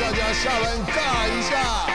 大家下班尬一下。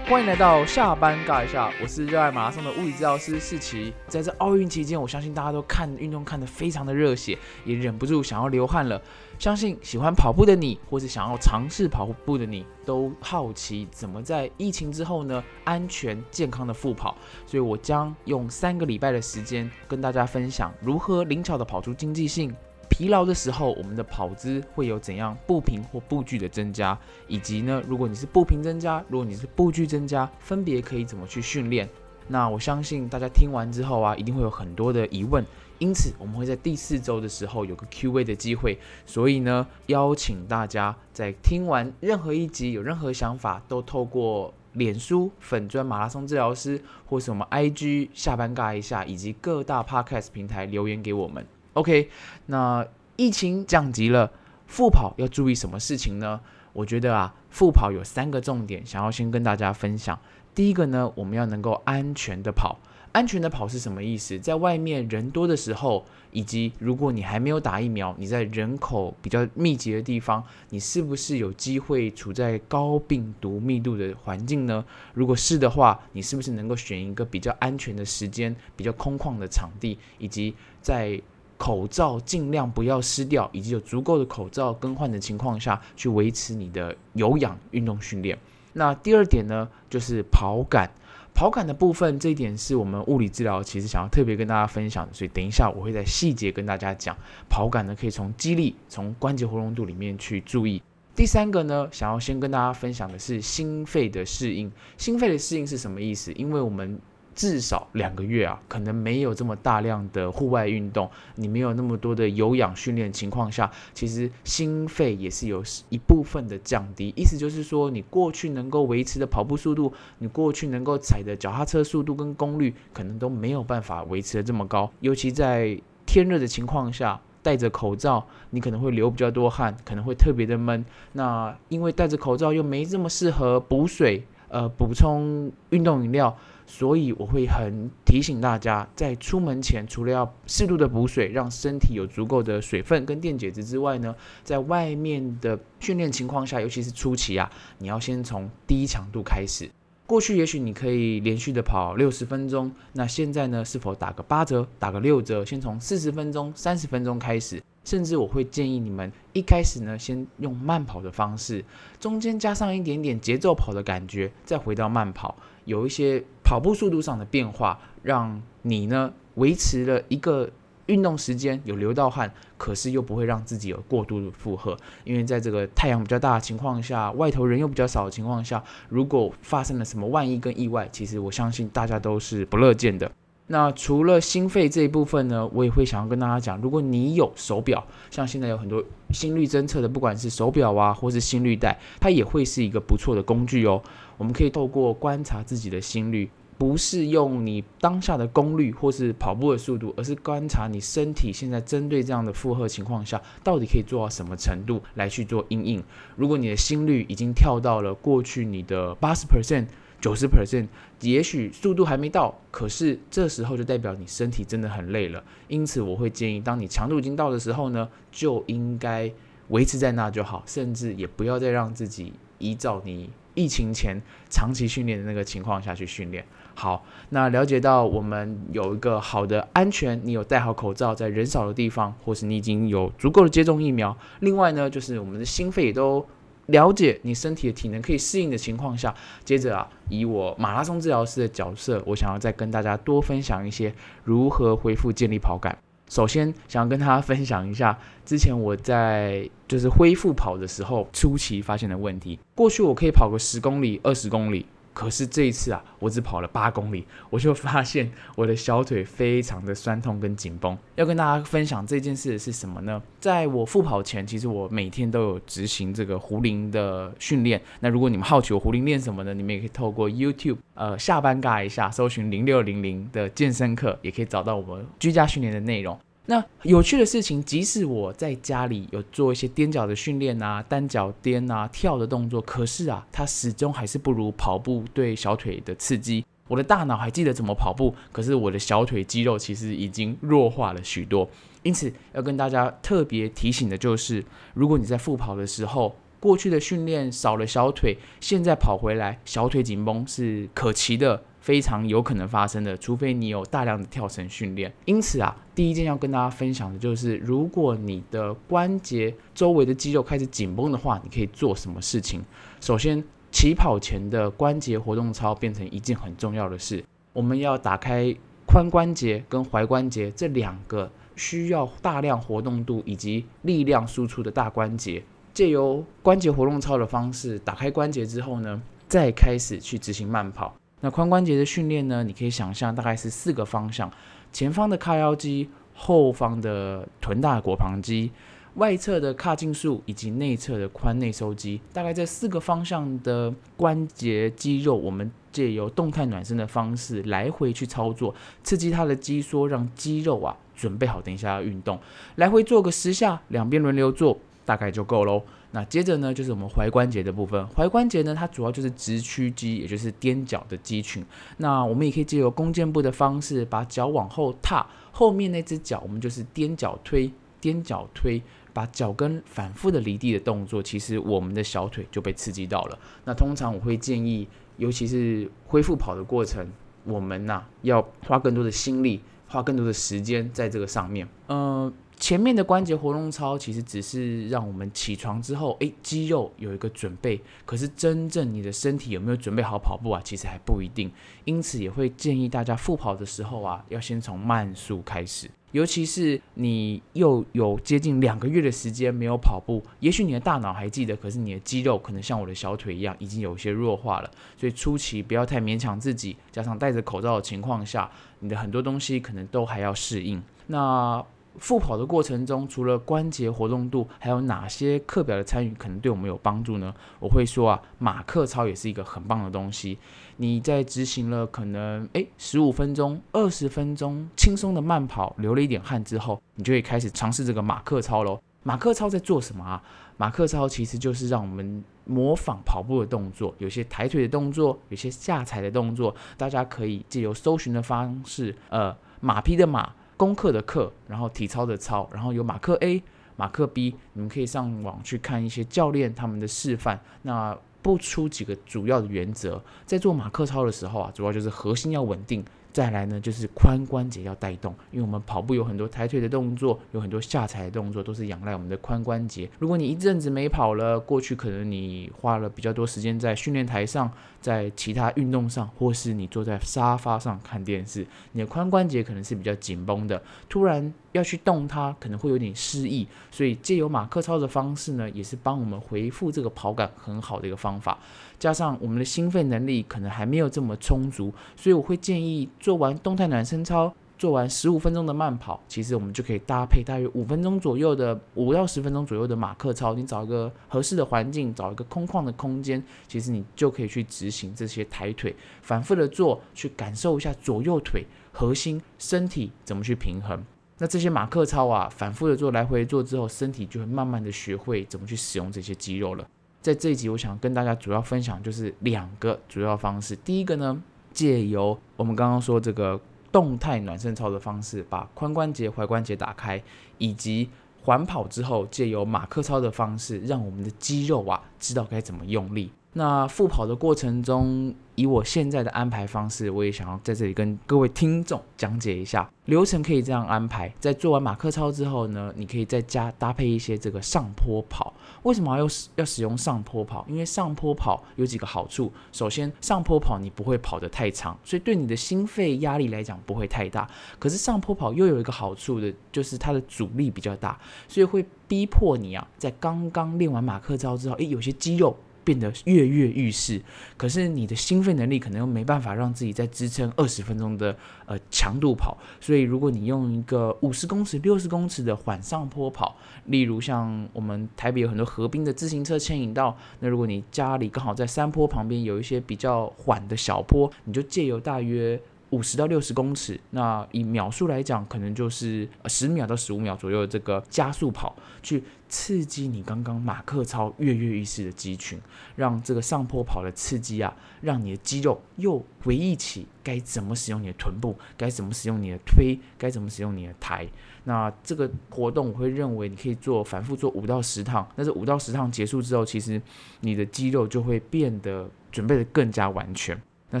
欢迎来到下班尬一下，我是热爱马拉松的物理治疗师世奇。在这奥运期间，我相信大家都看运动看得非常的热血，也忍不住想要流汗了。相信喜欢跑步的你，或是想要尝试跑步的你，都好奇怎么在疫情之后呢，安全健康的复跑。所以我将用三个礼拜的时间，跟大家分享如何灵巧的跑出经济性。疲劳的时候，我们的跑姿会有怎样步频或步距的增加，以及呢，如果你是步频增加，如果你是步距增加，分别可以怎么去训练？那我相信大家听完之后啊，一定会有很多的疑问，因此我们会在第四周的时候有个 Q&A 的机会，所以呢，邀请大家在听完任何一集有任何想法，都透过脸书粉砖马拉松治疗师，或是我们 IG 下班尬一下，以及各大 Podcast 平台留言给我们。OK，那疫情降级了，复跑要注意什么事情呢？我觉得啊，复跑有三个重点，想要先跟大家分享。第一个呢，我们要能够安全的跑。安全的跑是什么意思？在外面人多的时候，以及如果你还没有打疫苗，你在人口比较密集的地方，你是不是有机会处在高病毒密度的环境呢？如果是的话，你是不是能够选一个比较安全的时间、比较空旷的场地，以及在口罩尽量不要湿掉，以及有足够的口罩更换的情况下去维持你的有氧运动训练。那第二点呢，就是跑感。跑感的部分，这一点是我们物理治疗其实想要特别跟大家分享的，所以等一下我会在细节跟大家讲跑感呢，可以从肌力、从关节活动度里面去注意。第三个呢，想要先跟大家分享的是心肺的适应。心肺的适应是什么意思？因为我们至少两个月啊，可能没有这么大量的户外运动，你没有那么多的有氧训练情况下，其实心肺也是有一部分的降低。意思就是说，你过去能够维持的跑步速度，你过去能够踩的脚踏车速度跟功率，可能都没有办法维持的这么高。尤其在天热的情况下，戴着口罩，你可能会流比较多汗，可能会特别的闷。那因为戴着口罩又没这么适合补水，呃，补充运动饮料。所以我会很提醒大家，在出门前，除了要适度的补水，让身体有足够的水分跟电解质之外呢，在外面的训练情况下，尤其是初期啊，你要先从低强度开始。过去也许你可以连续的跑六十分钟，那现在呢，是否打个八折，打个六折，先从四十分钟、三十分钟开始？甚至我会建议你们一开始呢，先用慢跑的方式，中间加上一点点节奏跑的感觉，再回到慢跑，有一些跑步速度上的变化，让你呢维持了一个运动时间，有流到汗，可是又不会让自己有过度的负荷。因为在这个太阳比较大的情况下，外头人又比较少的情况下，如果发生了什么万一跟意外，其实我相信大家都是不乐见的。那除了心肺这一部分呢，我也会想要跟大家讲，如果你有手表，像现在有很多心率侦测的，不管是手表啊，或是心率带，它也会是一个不错的工具哦。我们可以透过观察自己的心率，不是用你当下的功率或是跑步的速度，而是观察你身体现在针对这样的负荷情况下，到底可以做到什么程度来去做阴影。如果你的心率已经跳到了过去你的八十 percent。九十 percent，也许速度还没到，可是这时候就代表你身体真的很累了。因此，我会建议，当你强度已经到的时候呢，就应该维持在那就好，甚至也不要再让自己依照你疫情前长期训练的那个情况下去训练。好，那了解到我们有一个好的安全，你有戴好口罩，在人少的地方，或是你已经有足够的接种疫苗。另外呢，就是我们的心肺也都。了解你身体的体能可以适应的情况下，接着啊，以我马拉松治疗师的角色，我想要再跟大家多分享一些如何恢复建立跑感。首先，想要跟大家分享一下之前我在就是恢复跑的时候初期发现的问题。过去我可以跑个十公里、二十公里。可是这一次啊，我只跑了八公里，我就发现我的小腿非常的酸痛跟紧绷。要跟大家分享这件事是什么呢？在我复跑前，其实我每天都有执行这个壶铃的训练。那如果你们好奇我壶铃练什么呢？你们也可以透过 YouTube，呃，下班尬一下，搜寻零六零零的健身课，也可以找到我们居家训练的内容。那有趣的事情，即使我在家里有做一些踮脚的训练啊、单脚踮啊、跳的动作，可是啊，它始终还是不如跑步对小腿的刺激。我的大脑还记得怎么跑步，可是我的小腿肌肉其实已经弱化了许多。因此，要跟大家特别提醒的就是，如果你在复跑的时候，过去的训练少了小腿，现在跑回来小腿紧绷是可期的。非常有可能发生的，除非你有大量的跳绳训练。因此啊，第一件要跟大家分享的就是，如果你的关节周围的肌肉开始紧绷的话，你可以做什么事情？首先，起跑前的关节活动操变成一件很重要的事。我们要打开髋关节跟踝关节这两个需要大量活动度以及力量输出的大关节，借由关节活动操的方式打开关节之后呢，再开始去执行慢跑。那髋关节的训练呢？你可以想象大概是四个方向：前方的髂腰肌、后方的臀大果旁肌、外侧的髂胫束以及内侧的髋内收肌。大概这四个方向的关节肌肉，我们借由动态暖身的方式来回去操作，刺激它的肌缩，让肌肉啊准备好等一下要运动。来回做个十下，两边轮流做，大概就够喽。那接着呢，就是我们踝关节的部分。踝关节呢，它主要就是直屈肌，也就是踮脚的肌群。那我们也可以借由弓箭步的方式，把脚往后踏，后面那只脚我们就是踮脚推，踮脚推，把脚跟反复的离地的动作，其实我们的小腿就被刺激到了。那通常我会建议，尤其是恢复跑的过程，我们呐要花更多的心力，花更多的时间在这个上面。嗯。前面的关节活动操其实只是让我们起床之后，诶，肌肉有一个准备。可是真正你的身体有没有准备好跑步啊？其实还不一定。因此也会建议大家复跑的时候啊，要先从慢速开始。尤其是你又有接近两个月的时间没有跑步，也许你的大脑还记得，可是你的肌肉可能像我的小腿一样，已经有些弱化了。所以初期不要太勉强自己，加上戴着口罩的情况下，你的很多东西可能都还要适应。那。复跑的过程中，除了关节活动度，还有哪些课表的参与可能对我们有帮助呢？我会说啊，马克操也是一个很棒的东西。你在执行了可能诶十五分钟、二十分钟轻松的慢跑，流了一点汗之后，你就会开始尝试这个马克操喽。马克操在做什么啊？马克操其实就是让我们模仿跑步的动作，有些抬腿的动作，有些下踩的动作，大家可以借由搜寻的方式，呃，马匹的马。功课的课，然后体操的操，然后有马克 A、马克 B，你们可以上网去看一些教练他们的示范。那不出几个主要的原则，在做马克操的时候啊，主要就是核心要稳定。再来呢，就是髋关节要带动，因为我们跑步有很多抬腿的动作，有很多下踩的动作，都是仰赖我们的髋关节。如果你一阵子没跑了，过去可能你花了比较多时间在训练台上，在其他运动上，或是你坐在沙发上看电视，你的髋关节可能是比较紧绷的，突然要去动它，可能会有点失意。所以借由马克操的方式呢，也是帮我们回复这个跑感很好的一个方法。加上我们的心肺能力可能还没有这么充足，所以我会建议做完动态暖身操，做完十五分钟的慢跑，其实我们就可以搭配大约五分钟左右的五到十分钟左右的马克操。你找一个合适的环境，找一个空旷的空间，其实你就可以去执行这些抬腿，反复的做，去感受一下左右腿核心身体怎么去平衡。那这些马克操啊，反复的做，来回做之后，身体就会慢慢的学会怎么去使用这些肌肉了。在这一集，我想跟大家主要分享就是两个主要方式。第一个呢，借由我们刚刚说这个动态暖身操的方式，把髋关节、踝关节打开，以及缓跑之后，借由马克操的方式，让我们的肌肉啊知道该怎么用力。那复跑的过程中，以我现在的安排方式，我也想要在这里跟各位听众讲解一下流程，可以这样安排：在做完马克操之后呢，你可以在家搭配一些这个上坡跑。为什么要使要使用上坡跑？因为上坡跑有几个好处。首先，上坡跑你不会跑得太长，所以对你的心肺压力来讲不会太大。可是上坡跑又有一个好处的，就是它的阻力比较大，所以会逼迫你啊，在刚刚练完马克操之后，诶，有些肌肉。变得跃跃欲试，可是你的心肺能力可能又没办法让自己再支撑二十分钟的呃强度跑，所以如果你用一个五十公尺、六十公尺的缓上坡跑，例如像我们台北有很多河滨的自行车牵引道，那如果你家里刚好在山坡旁边有一些比较缓的小坡，你就借由大约五十到六十公尺，那以秒数来讲，可能就是十秒到十五秒左右的这个加速跑，去刺激你刚刚马克操跃跃欲试的肌群，让这个上坡跑的刺激啊，让你的肌肉又回忆起该怎么使用你的臀部，该怎么使用你的推，该怎么使用你的抬。那这个活动我会认为你可以做反复做五到十趟，但是五到十趟结束之后，其实你的肌肉就会变得准备的更加完全。那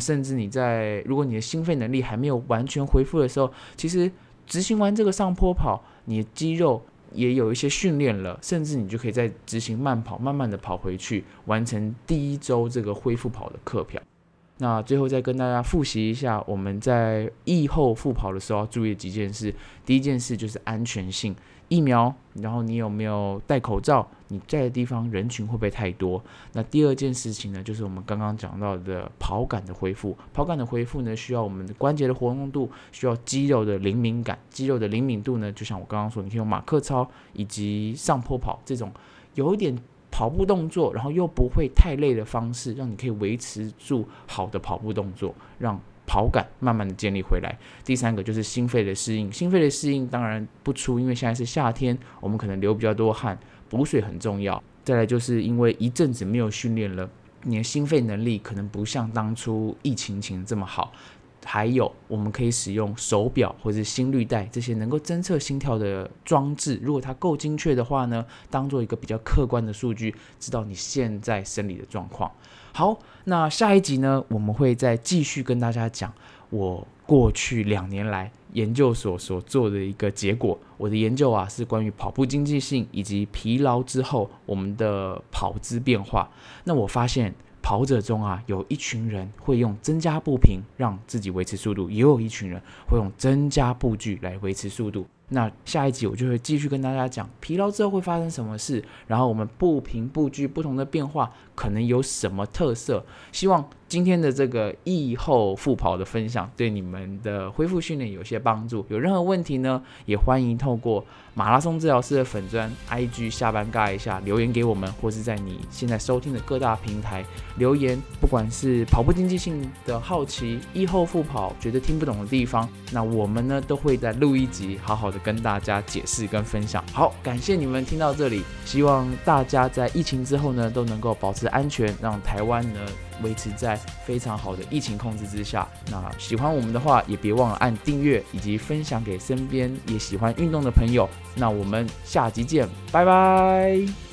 甚至你在如果你的心肺能力还没有完全恢复的时候，其实执行完这个上坡跑，你的肌肉也有一些训练了，甚至你就可以再执行慢跑，慢慢的跑回去，完成第一周这个恢复跑的课表。那最后再跟大家复习一下，我们在疫后复跑的时候要注意的几件事。第一件事就是安全性。疫苗，然后你有没有戴口罩？你在的地方人群会不会太多？那第二件事情呢，就是我们刚刚讲到的跑感的恢复。跑感的恢复呢，需要我们的关节的活动度，需要肌肉的灵敏感。肌肉的灵敏度呢，就像我刚刚说，你可以用马克操以及上坡跑这种有一点跑步动作，然后又不会太累的方式，让你可以维持住好的跑步动作，让。跑感慢慢的建立回来。第三个就是心肺的适应，心肺的适应当然不出，因为现在是夏天，我们可能流比较多汗，补水很重要。再来就是因为一阵子没有训练了，你的心肺能力可能不像当初疫情前这么好。还有，我们可以使用手表或者心率带这些能够侦测心跳的装置，如果它够精确的话呢，当做一个比较客观的数据，知道你现在生理的状况。好，那下一集呢，我们会再继续跟大家讲我过去两年来研究所所做的一个结果。我的研究啊，是关于跑步经济性以及疲劳之后我们的跑姿变化。那我发现跑者中啊，有一群人会用增加步频让自己维持速度，也有一群人会用增加步距来维持速度。那下一集我就会继续跟大家讲疲劳之后会发生什么事，然后我们步频步距不同的变化可能有什么特色。希望今天的这个疫后复跑的分享对你们的恢复训练有些帮助。有任何问题呢，也欢迎透过马拉松治疗师的粉砖 IG 下班尬一下留言给我们，或是在你现在收听的各大平台留言。不管是跑步经济性的好奇，疫后复跑觉得听不懂的地方，那我们呢都会在录一集，好好的。跟大家解释跟分享，好，感谢你们听到这里，希望大家在疫情之后呢都能够保持持安全，让台湾呢维持在非常好的疫情控制之下。那喜欢我们的话，也别忘了按订阅以及分享给身边也喜欢运动的朋友。那我们下集见，拜拜。